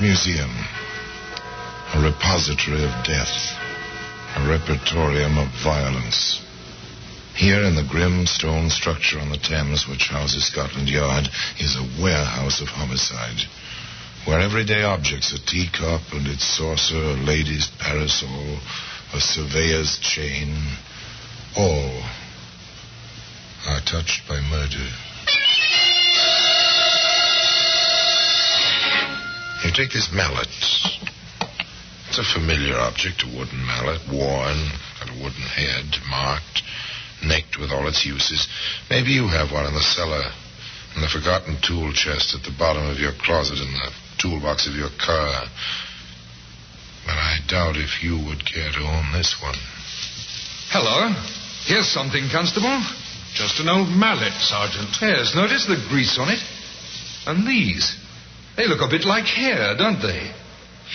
Museum, a repository of death, a repertorium of violence. Here in the grim stone structure on the Thames which houses Scotland Yard is a warehouse of homicide, where everyday objects, a teacup and its saucer, a lady's parasol, a surveyor's chain, all are touched by murder. You take this mallet. It's a familiar object, a wooden mallet, worn, got a wooden head, marked, necked with all its uses. Maybe you have one in the cellar, in the forgotten tool chest at the bottom of your closet, in the toolbox of your car. But I doubt if you would care to own this one. Hello. Here's something, Constable. Just an old mallet, Sergeant. Yes, notice the grease on it. And these. They look a bit like hair, don't they?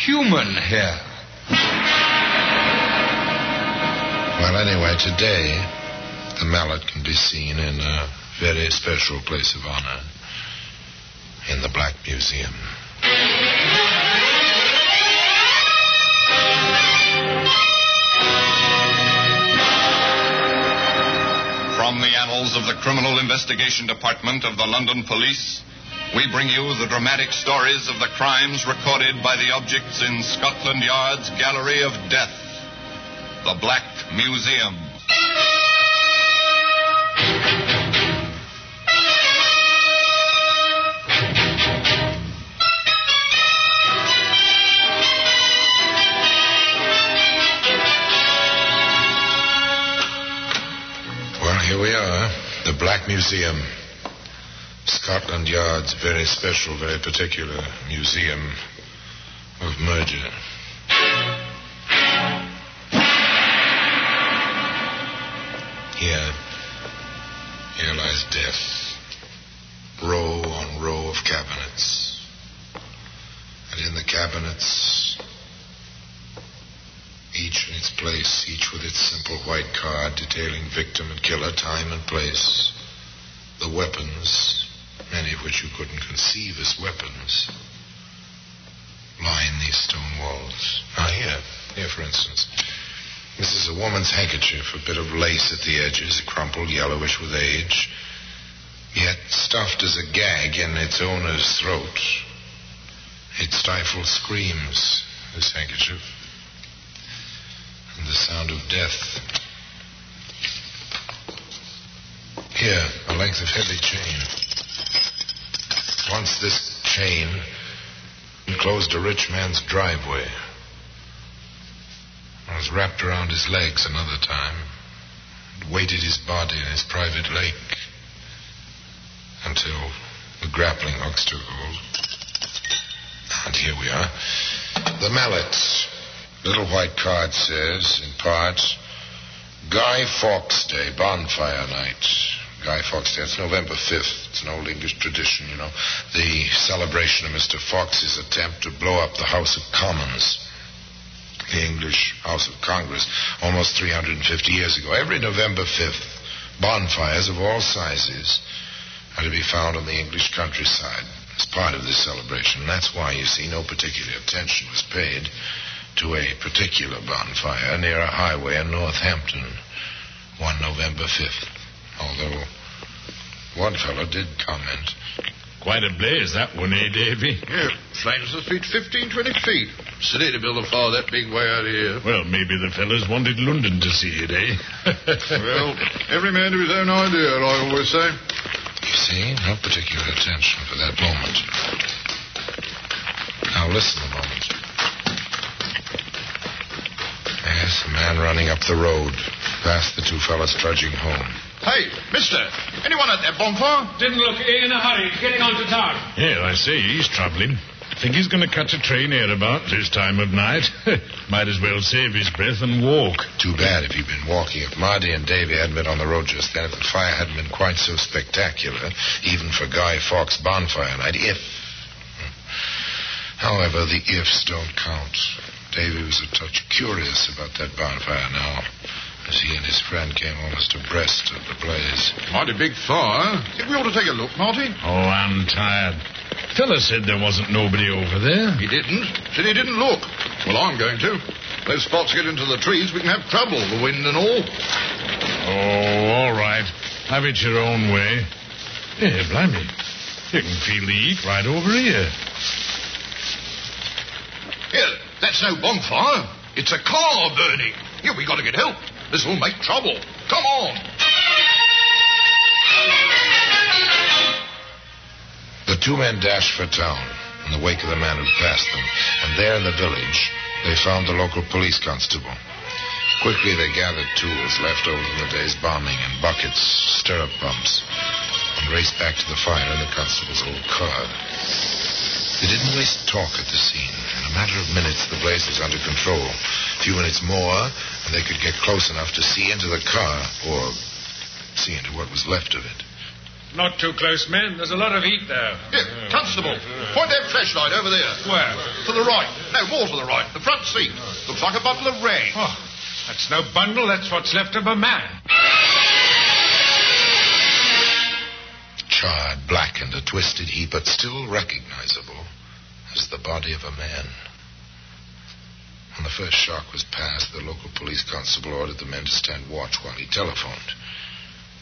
Human hair. Well, anyway, today, the mallet can be seen in a very special place of honor in the Black Museum. From the annals of the Criminal Investigation Department of the London Police, we bring you the dramatic stories of the crimes recorded by the objects in Scotland Yard's Gallery of Death, the Black Museum. Well, here we are, the Black Museum. Scotland Yard's very special, very particular museum of murder. Here, here lies death. Row on row of cabinets. And in the cabinets, each in its place, each with its simple white card detailing victim and killer, time and place. The weapons, many of which you couldn't conceive as weapons, line these stone walls. Now, here, here, for instance. This is a woman's handkerchief, a bit of lace at the edges, crumpled yellowish with age, yet stuffed as a gag in its owner's throat. It stifles screams, this handkerchief, and the sound of death. Here, a length of heavy chain. Once this chain enclosed a rich man's driveway. It was wrapped around his legs another time. It weighted his body in his private lake until the grappling hooks took hold. And here we are. The mallet. Little white card says, in part, Guy Fawkes Day, bonfire night. Guy Fawkes Day. It's November 5th. It's an old English tradition, you know. The celebration of Mr. Fawkes's attempt to blow up the House of Commons. The English House of Congress, almost 350 years ago. Every November 5th, bonfires of all sizes are to be found on the English countryside as part of this celebration. And that's why, you see, no particular attention was paid to a particular bonfire near a highway in Northampton one November 5th. Although one fellow did comment. Quite a blaze, that one, eh, Davy? Yeah, flames the feet 15, 20 feet. Silly to build a fire that big way out here. Well, maybe the fellas wanted London to see it, eh? Well, every man to his own idea, I always say. You see, no particular attention for that moment. Now listen a moment. Yes, a man running up the road. Past the two fellas trudging home. Hey, mister, anyone at that bonfire? Didn't look in a hurry. Getting on to town. Yeah, I say, he's troubling. Think he's going to catch a train here about this time of night? Might as well save his breath and walk. Too bad if he'd been walking. If Marty and Davy hadn't been on the road just then, if the fire hadn't been quite so spectacular, even for Guy Fawkes' bonfire night, if. However, the ifs don't count. Davy was a touch curious about that bonfire now, as he and his friend came almost abreast of the blaze. Mighty big fire. Think we ought to take a look, Marty? Oh, I'm tired. Fella said there wasn't nobody over there. He didn't. Said he didn't look. Well, I'm going to. Those spots get into the trees, we can have trouble, the wind and all. Oh, all right. Have it your own way. Yeah, blimey. You can feel the heat right over here. Here, that's no bonfire. It's a car burning. Here, we got to get help. This will make trouble. Come on. The two men dashed for town in the wake of the man who'd passed them, and there in the village, they found the local police constable. Quickly, they gathered tools left over from the day's bombing and buckets, stirrup pumps, and raced back to the fire in the constable's old car. They didn't waste talk at the scene. In a matter of minutes, the blaze was under control. A few minutes more, and they could get close enough to see into the car, or see into what was left of it. Not too close, men. There's a lot of heat there. Here, constable, point that flashlight over there. Where? To the right. No, more to the right. The front seat. Looks like a bundle of rags. Oh, that's no bundle. That's what's left of a man. Charred, blackened, a twisted heap, but still recognizable as the body of a man. When the first shock was past, the local police constable ordered the men to stand watch while he telephoned.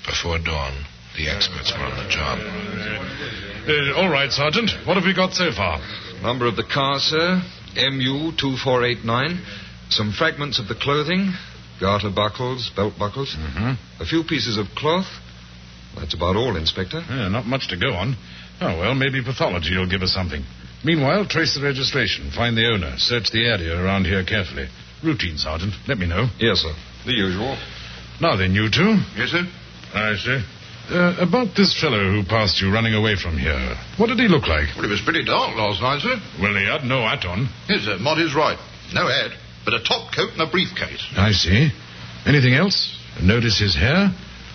Before dawn, the experts were on the job. Uh, all right, Sergeant. What have we got so far? Number of the car, sir. MU 2489. Some fragments of the clothing. Garter buckles, belt buckles. Mm-hmm. A few pieces of cloth. That's about all, Inspector. Yeah, not much to go on. Oh, well, maybe pathology will give us something. Meanwhile, trace the registration, find the owner, search the area around here carefully. Routine, Sergeant. Let me know. Yes, sir. The usual. Now then, you two. Yes, sir? I see. Uh, about this fellow who passed you running away from here. What did he look like? Well, it was pretty dark last night, sir. Well, he had no hat on. Yes, sir. Marty's right. No hat, but a top coat and a briefcase. I see. Anything else? Notice his hair?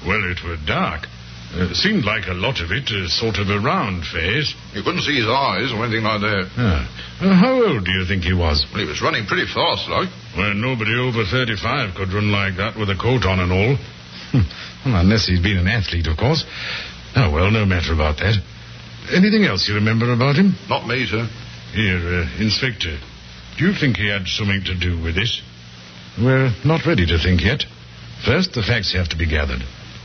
Well, it were dark. Uh, seemed like a lot of it, uh, sort of a round face. You couldn't see his eyes or anything like that. Ah. Uh, how old do you think he was? Well, he was running pretty fast, like. Well, nobody over 35 could run like that with a coat on and all. well, unless he's been an athlete, of course. Oh, well, no matter about that. Anything else you remember about him? Not me, sir. Here, uh, Inspector. Do you think he had something to do with this? We're not ready to think yet. First, the facts have to be gathered.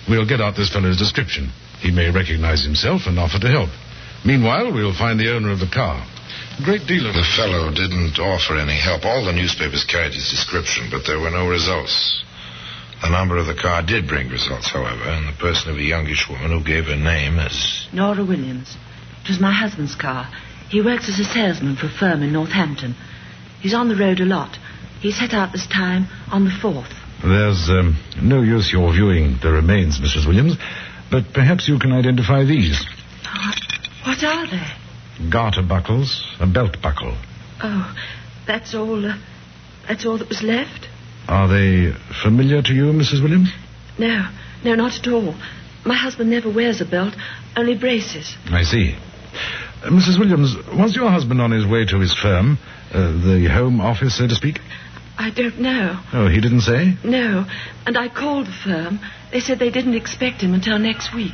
We'll get out this fellow's description. He may recognize himself and offer to help. Meanwhile, we'll find the owner of the car. A great deal of The fellow didn't offer any help. All the newspapers carried his description, but there were no results. The number of the car did bring results, however, and the person of a youngish woman who gave her name as Nora Williams. It was my husband's car. He works as a salesman for a firm in Northampton. He's on the road a lot. He set out this time on the 4th. There's um, no use your viewing the remains, Mrs. Williams, but perhaps you can identify these. What are they? Garter buckles, a belt buckle. Oh, that's all. Uh, that's all that was left? Are they familiar to you, Mrs. Williams? No, no, not at all. My husband never wears a belt, only braces. I see. Uh, Mrs. Williams, was your husband on his way to his firm, uh, the home office, so to speak? I don't know. Oh, he didn't say? No, and I called the firm. They said they didn't expect him until next week.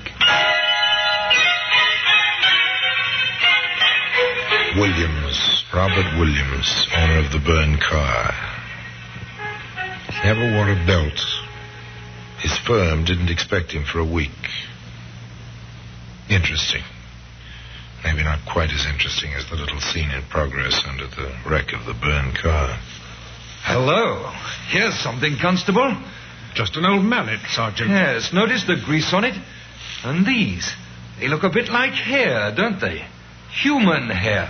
Williams, Robert Williams, owner of the burned car. Never wore a belt. His firm didn't expect him for a week. Interesting. Maybe not quite as interesting as the little scene in progress under the wreck of the burned car. Hello. Here's something, Constable. Just an old mallet, Sergeant. Yes, notice the grease on it? And these. They look a bit like hair, don't they? Human hair.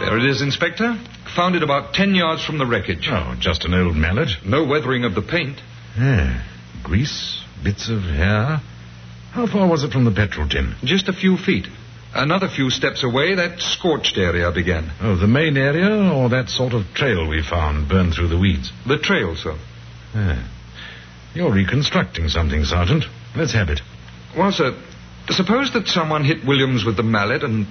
There it is, Inspector. Found it about ten yards from the wreckage. Oh, just an old mallet. No weathering of the paint. Yeah. Grease, bits of hair. How far was it from the petrol tin? Just a few feet. Another few steps away, that scorched area began. Oh, the main area or that sort of trail we found burned through the weeds? The trail, sir. Yeah. You're reconstructing something, Sergeant. Let's have it. Well, sir, suppose that someone hit Williams with the mallet and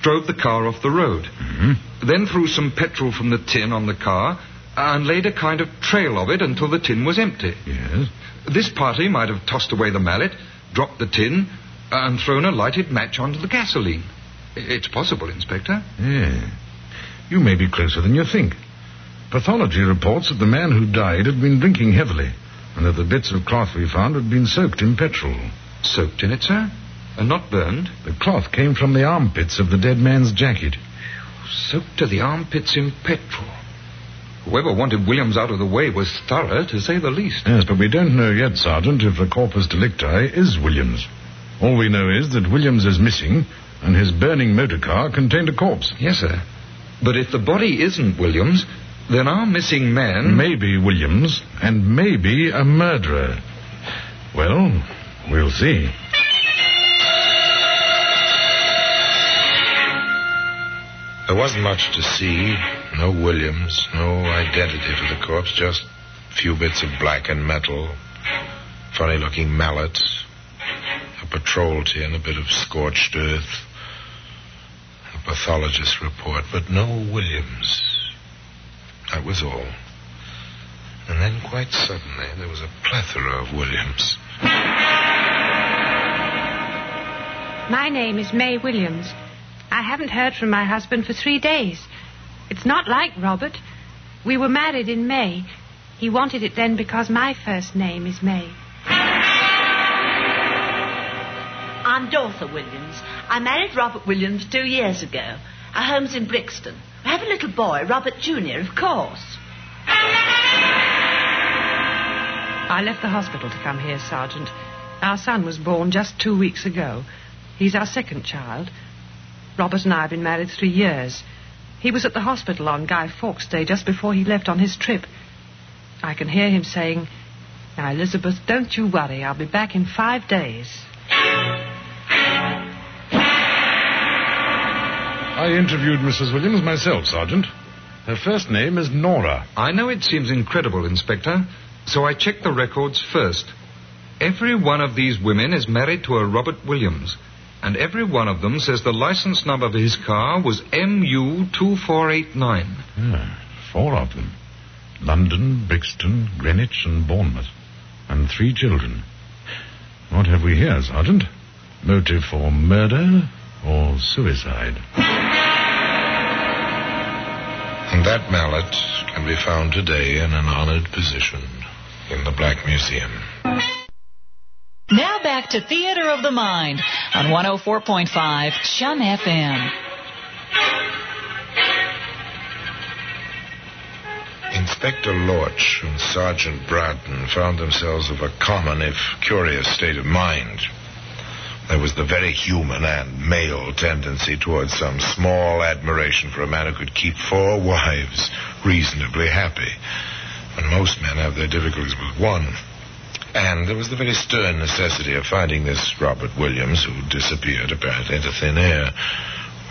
drove the car off the road. Mm-hmm. Then threw some petrol from the tin on the car and laid a kind of trail of it until the tin was empty. Yes. This party might have tossed away the mallet, dropped the tin, and thrown a lighted match onto the gasoline. It's possible, Inspector. Yeah. You may be closer than you think. Pathology reports that the man who died had been drinking heavily, and that the bits of cloth we found had been soaked in petrol. Soaked in it, sir? And not burned? The cloth came from the armpits of the dead man's jacket. Soaked to the armpits in petrol. Whoever wanted Williams out of the way was thorough, to say the least. Yes, but we don't know yet, Sergeant, if the corpus delicti is Williams. All we know is that Williams is missing, and his burning motor car contained a corpse. Yes, sir. But if the body isn't Williams, then our missing man. Maybe Williams, and maybe a murderer. Well, we'll see. There wasn't much to see. No Williams, no identity for the corpse, just a few bits of blackened metal, funny looking mallets, patrol tin, a bit of scorched earth, a pathologist's report, but no Williams. That was all. And then, quite suddenly, there was a plethora of Williams. My name is May Williams. I haven't heard from my husband for three days. It's not like Robert. We were married in May. He wanted it then because my first name is May. I'm Dorothy Williams. I married Robert Williams two years ago. Our home's in Brixton. We have a little boy, Robert Jr., of course. I left the hospital to come here, Sergeant. Our son was born just two weeks ago. He's our second child. Robert and I have been married three years. He was at the hospital on Guy Fawkes Day just before he left on his trip. I can hear him saying, Now, Elizabeth, don't you worry. I'll be back in five days. I interviewed Mrs. Williams myself, Sergeant. Her first name is Nora. I know it seems incredible, Inspector, so I checked the records first. Every one of these women is married to a Robert Williams, and every one of them says the license number of his car was MU2489. Yeah, four of them. London, Brixton, Greenwich, and Bournemouth. And three children. What have we here, Sergeant? Motive for murder or suicide? And that mallet can be found today in an honored position in the Black Museum. Now back to Theater of the Mind on 104.5 Chum FM. Inspector Lorch and Sergeant Bradton found themselves of a common, if curious, state of mind. There was the very human and male tendency towards some small admiration for a man who could keep four wives reasonably happy. And most men have their difficulties with one. And there was the very stern necessity of finding this Robert Williams, who disappeared apparently into thin air,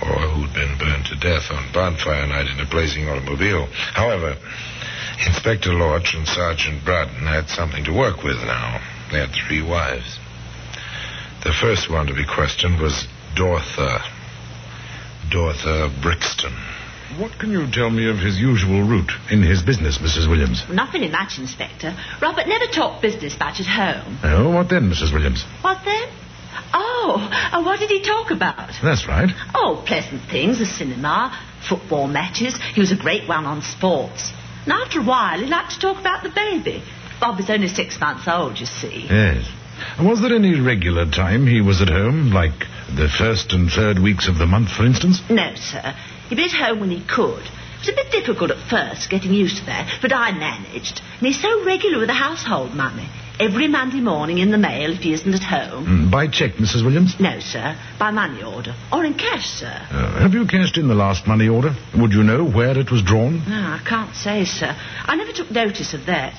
or who'd been burned to death on bonfire night in a blazing automobile. However, Inspector Lorch and Sergeant Bradden had something to work with now. They had three wives. The first one to be questioned was Dortha. Dortha Brixton. What can you tell me of his usual route in his business, Mrs. Williams? Nothing in that, Inspector. Robert never talked business much at home. Oh, what then, Mrs. Williams? What then? Oh, and what did he talk about? That's right. Oh, pleasant things, the cinema, football matches. He was a great one on sports. And after a while, he liked to talk about the baby. Bob is only six months old, you see. Yes. And was there any regular time he was at home, like the first and third weeks of the month, for instance? No, sir. He'd be at home when he could. It was a bit difficult at first, getting used to that, but I managed. And he's so regular with the household money. every Monday morning in the mail if he isn't at home. Mm, by check, Mrs. Williams? No, sir. By money order. Or in cash, sir. Uh, have you cashed in the last money order? Would you know where it was drawn? No, I can't say, sir. I never took notice of that.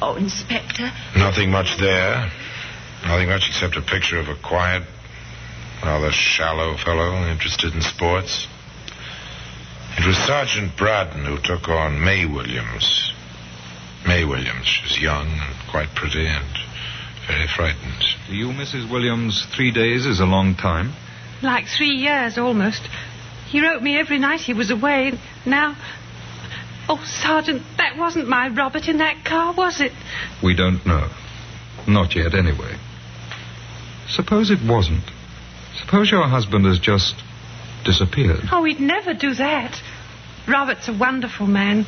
Oh, Inspector. Nothing much there. Nothing much except a picture of a quiet, rather shallow fellow interested in sports. It was Sergeant Braden who took on May Williams. May Williams. She was young and quite pretty and very frightened. To you, Mrs. Williams, three days is a long time. Like three years almost. He wrote me every night he was away. Now. Oh, Sergeant, that wasn't my Robert in that car, was it? We don't know. Not yet, anyway. Suppose it wasn't. Suppose your husband has just disappeared. Oh, he'd never do that. Robert's a wonderful man.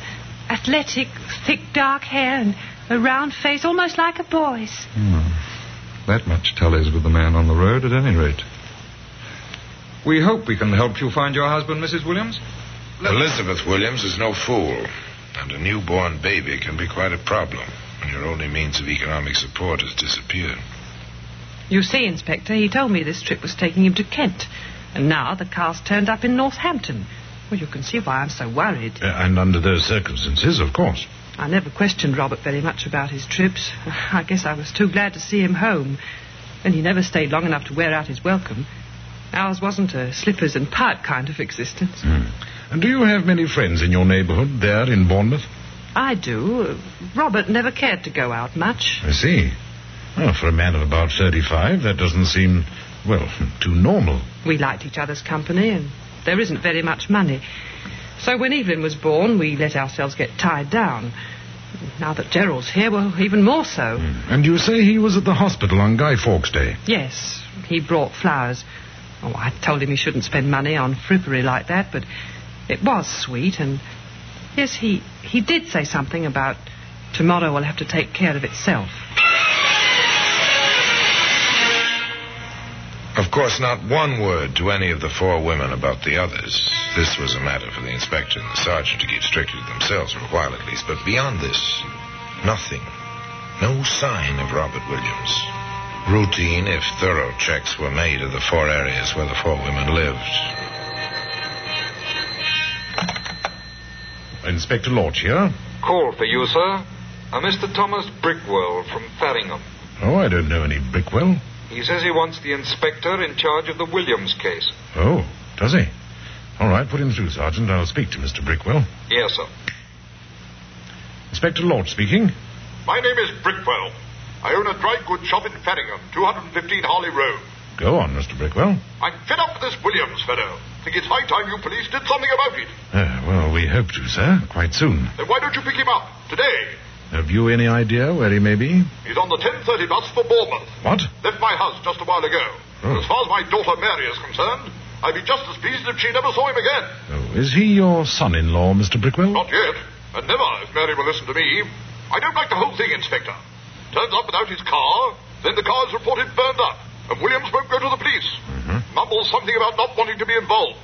Athletic, thick dark hair, and a round face, almost like a boy's. Hmm. That much tallies with the man on the road, at any rate. We hope we can help you find your husband, Mrs. Williams. Elizabeth Williams is no fool, and a newborn baby can be quite a problem when your only means of economic support has disappeared. You see, Inspector, he told me this trip was taking him to Kent, and now the car's turned up in Northampton. Well, you can see why I'm so worried. Uh, and under those circumstances, of course. I never questioned Robert very much about his trips. I guess I was too glad to see him home. And he never stayed long enough to wear out his welcome. Ours wasn't a slippers and pipe kind of existence. Mm. And do you have many friends in your neighborhood there in Bournemouth? I do. Robert never cared to go out much. I see. Well, for a man of about 35, that doesn't seem, well, too normal. We liked each other's company, and there isn't very much money. So when Evelyn was born, we let ourselves get tied down. Now that Gerald's here, well, even more so. Mm. And you say he was at the hospital on Guy Fawkes Day? Yes. He brought flowers. Oh, I told him he shouldn't spend money on frippery like that, but it was sweet, and yes, he, he did say something about tomorrow will have to take care of itself. Of course, not one word to any of the four women about the others. This was a matter for the inspector and the sergeant to keep strictly to themselves for a while at least. But beyond this, nothing. No sign of Robert Williams. Routine, if thorough checks were made of the four areas where the four women lived. Inspector Lorch here. Call for you, sir. A Mr. Thomas Brickwell from Faringham. Oh, I don't know any Brickwell. He says he wants the inspector in charge of the Williams case. Oh, does he? All right, put him through, Sergeant. I'll speak to Mr. Brickwell. Yes, sir. Inspector Lord speaking. My name is Brickwell. I own a dry goods shop in Farringham, 215 Harley Road. Go on, Mr. Brickwell. I'm fed up with this Williams fellow. Think it's high time you police did something about it. Uh, well, we hope to, sir. Quite soon. Then why don't you pick him up? Today. Have you any idea where he may be? He's on the 10.30 bus for Bournemouth. What? Left my house just a while ago. Oh. As far as my daughter Mary is concerned, I'd be just as pleased if she never saw him again. Oh, is he your son-in-law, Mr. Brickwell? Not yet. And never, if Mary will listen to me. I don't like the whole thing, Inspector. Turns up without his car, then the car is reported burned up, and Williams won't go to the police. Mm-hmm. Mumbles something about not wanting to be involved.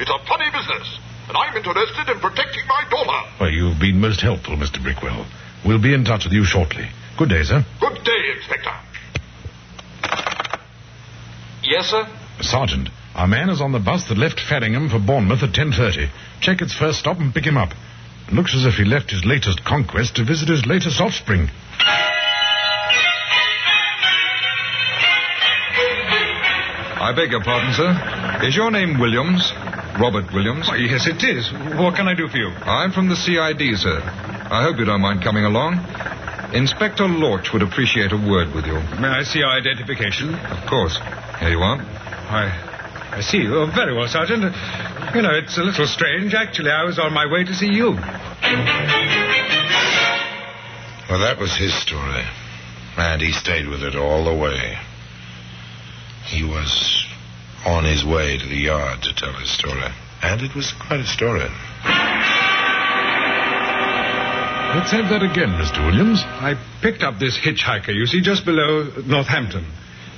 It's a funny business, and I'm interested in protecting my daughter. Well, you've been most helpful, Mr. Brickwell. We'll be in touch with you shortly. Good day, sir. Good day, Inspector. Yes, sir? Sergeant, our man is on the bus that left Faringham for Bournemouth at 10.30. Check its first stop and pick him up. It looks as if he left his latest conquest to visit his latest offspring. I beg your pardon, sir. Is your name Williams? Robert Williams? Oh, yes, it is. What can I do for you? I'm from the CID, sir. I hope you don't mind coming along. Inspector Lorch would appreciate a word with you. May I see your identification? Of course. Here you are. I, I see you. Oh, very well, Sergeant. You know, it's a little strange. Actually, I was on my way to see you. Well, that was his story. And he stayed with it all the way. He was on his way to the yard to tell his story. And it was quite a story. Let's have that again, Mr. Williams. I picked up this hitchhiker, you see, just below Northampton.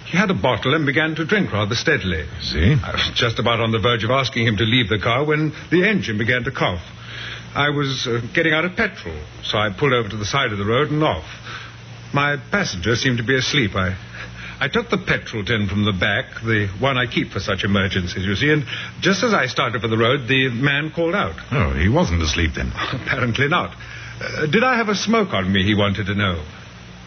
He had a bottle and began to drink rather steadily. See? I was just about on the verge of asking him to leave the car when the engine began to cough. I was uh, getting out of petrol, so I pulled over to the side of the road and off. My passenger seemed to be asleep. I, I took the petrol tin from the back, the one I keep for such emergencies, you see, and just as I started for the road, the man called out. Oh, he wasn't asleep then. Apparently not. Uh, did I have a smoke on me, he wanted to know.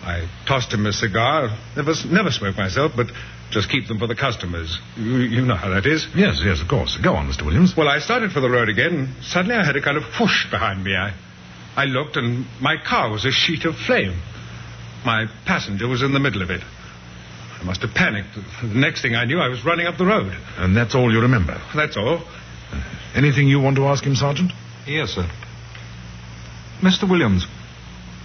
I tossed him a cigar. Never, never smoke myself, but just keep them for the customers. You, you know how that is. Yes, yes, of course. Go on, Mr. Williams. Well, I started for the road again. Suddenly I heard a kind of whoosh behind me. I, I looked, and my car was a sheet of flame. My passenger was in the middle of it. I must have panicked. The next thing I knew, I was running up the road. And that's all you remember? That's all. Uh, anything you want to ask him, Sergeant? Yes, sir. Mr. Williams,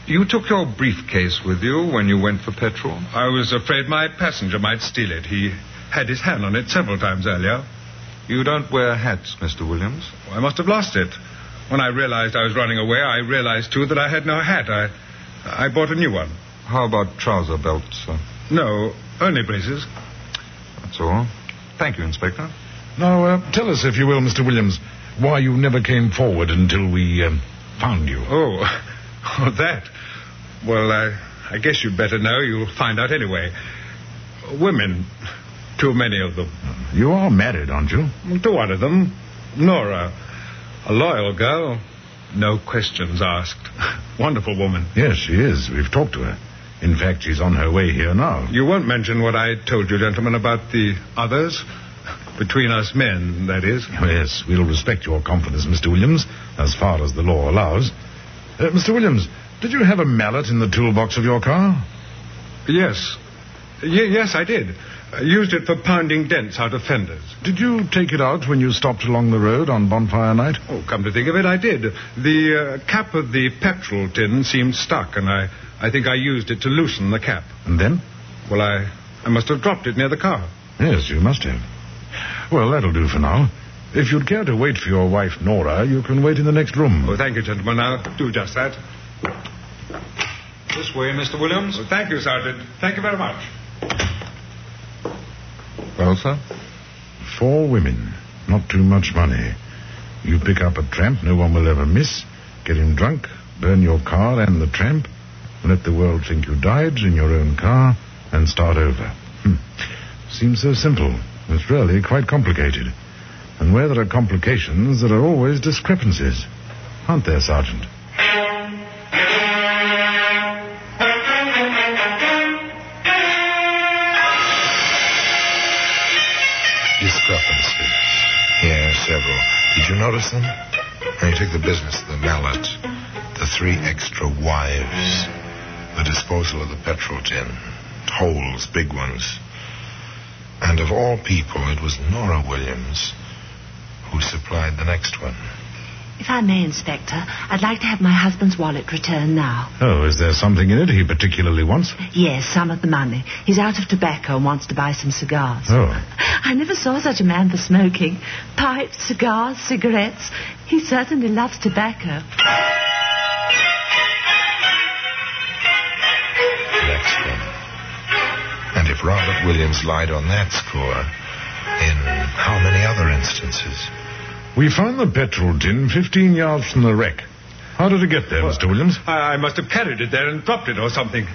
you took your briefcase with you when you went for petrol? I was afraid my passenger might steal it. He had his hand on it several times earlier. You don't wear hats, Mr. Williams? I must have lost it. When I realized I was running away, I realized, too, that I had no hat. I, I bought a new one. How about trouser belts, sir? No, only braces. That's all. Thank you, Inspector. Now, uh, tell us, if you will, Mr. Williams, why you never came forward until we uh, found you. Oh, oh that. Well, I, I guess you'd better know. You'll find out anyway. Women. Too many of them. You are married, aren't you? To one of them. Nora. A loyal girl. No questions asked. Wonderful woman. Yes, she is. We've talked to her. In fact, she's on her way here now. You won't mention what I told you, gentlemen, about the others? Between us men, that is. Yes, we'll respect your confidence, Mr. Williams, as far as the law allows. Uh, Mr. Williams, did you have a mallet in the toolbox of your car? Yes. Y- yes, I did. I used it for pounding dents out of fenders. Did you take it out when you stopped along the road on bonfire night? Oh, come to think of it, I did. The uh, cap of the petrol tin seemed stuck, and I, I think I used it to loosen the cap. And then? Well, I, I must have dropped it near the car. Yes, you must have. Well, that'll do for now. If you'd care to wait for your wife, Nora, you can wait in the next room. Oh, thank you, gentlemen. I'll do just that. This way, Mr. Williams. Well, thank you, Sergeant. Thank you very much. Well, sir? Four women. Not too much money. You pick up a tramp no one will ever miss, get him drunk, burn your car and the tramp, let the world think you died in your own car, and start over. Hm. Seems so simple. It's really quite complicated. And where there are complications, there are always discrepancies. Aren't there, Sergeant? Discrepancies. Yeah, several. Did you notice them? When you take the business of the mallet, the three extra wives, the disposal of the petrol tin, holes, big ones. And of all people, it was Nora Williams who supplied the next one. If I may, Inspector, I'd like to have my husband's wallet returned now. Oh, is there something in it he particularly wants? Yes, some of the money. He's out of tobacco and wants to buy some cigars. Oh. I never saw such a man for smoking. Pipes, cigars, cigarettes. He certainly loves tobacco. Next one. And if Robert Williams lied on that score, in how many other instances? We found the petrol tin 15 yards from the wreck. How did it get there, Mr. Williams? I, I must have carried it there and dropped it or something.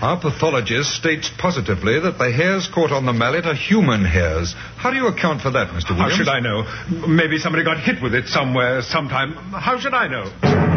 Our pathologist states positively that the hairs caught on the mallet are human hairs. How do you account for that, Mr. Williams? How should I know? Maybe somebody got hit with it somewhere, sometime. How should I know?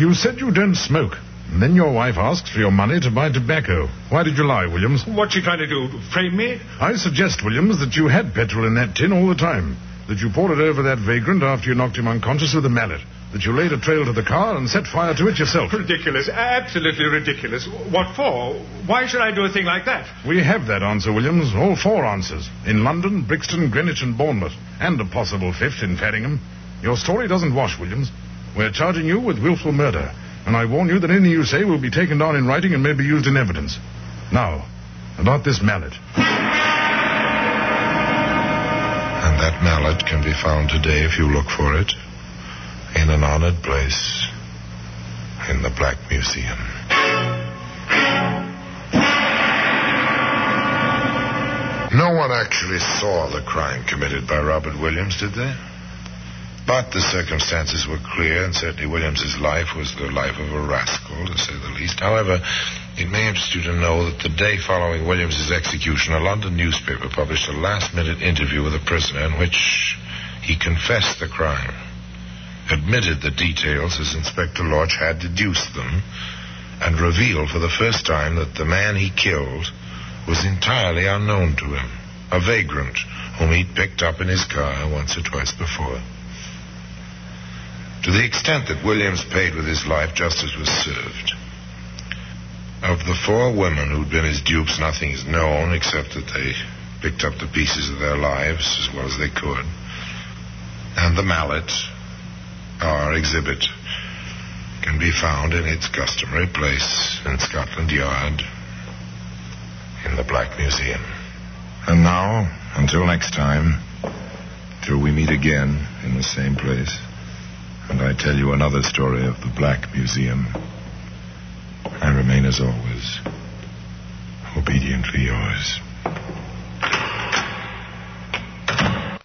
You said you don't smoke. And then your wife asks for your money to buy tobacco. Why did you lie, Williams? What's she trying to do? Frame me? I suggest, Williams, that you had petrol in that tin all the time. That you poured it over that vagrant after you knocked him unconscious with a mallet. That you laid a trail to the car and set fire to it yourself. Ridiculous. Absolutely ridiculous. What for? Why should I do a thing like that? We have that answer, Williams. All four answers. In London, Brixton, Greenwich, and Bournemouth. And a possible fifth in Faringham. Your story doesn't wash, Williams. We're charging you with willful murder, and I warn you that anything you say will be taken down in writing and may be used in evidence. Now, about this mallet. And that mallet can be found today if you look for it in an honored place in the Black Museum. No one actually saw the crime committed by Robert Williams, did they? But the circumstances were clear, and certainly Williams's life was the life of a rascal, to say the least. However, it may interest you to know that the day following Williams's execution, a London newspaper published a last-minute interview with the prisoner in which he confessed the crime, admitted the details as Inspector Lodge had deduced them, and revealed for the first time that the man he killed was entirely unknown to him, a vagrant whom he'd picked up in his car once or twice before. To the extent that Williams paid with his life, justice was served. Of the four women who'd been his dupes, nothing is known except that they picked up the pieces of their lives as well as they could. And the mallet, our exhibit, can be found in its customary place in Scotland Yard in the Black Museum. And now, until next time, till we meet again in the same place, and I tell you another story of the Black Museum, I remain as always, obediently yours.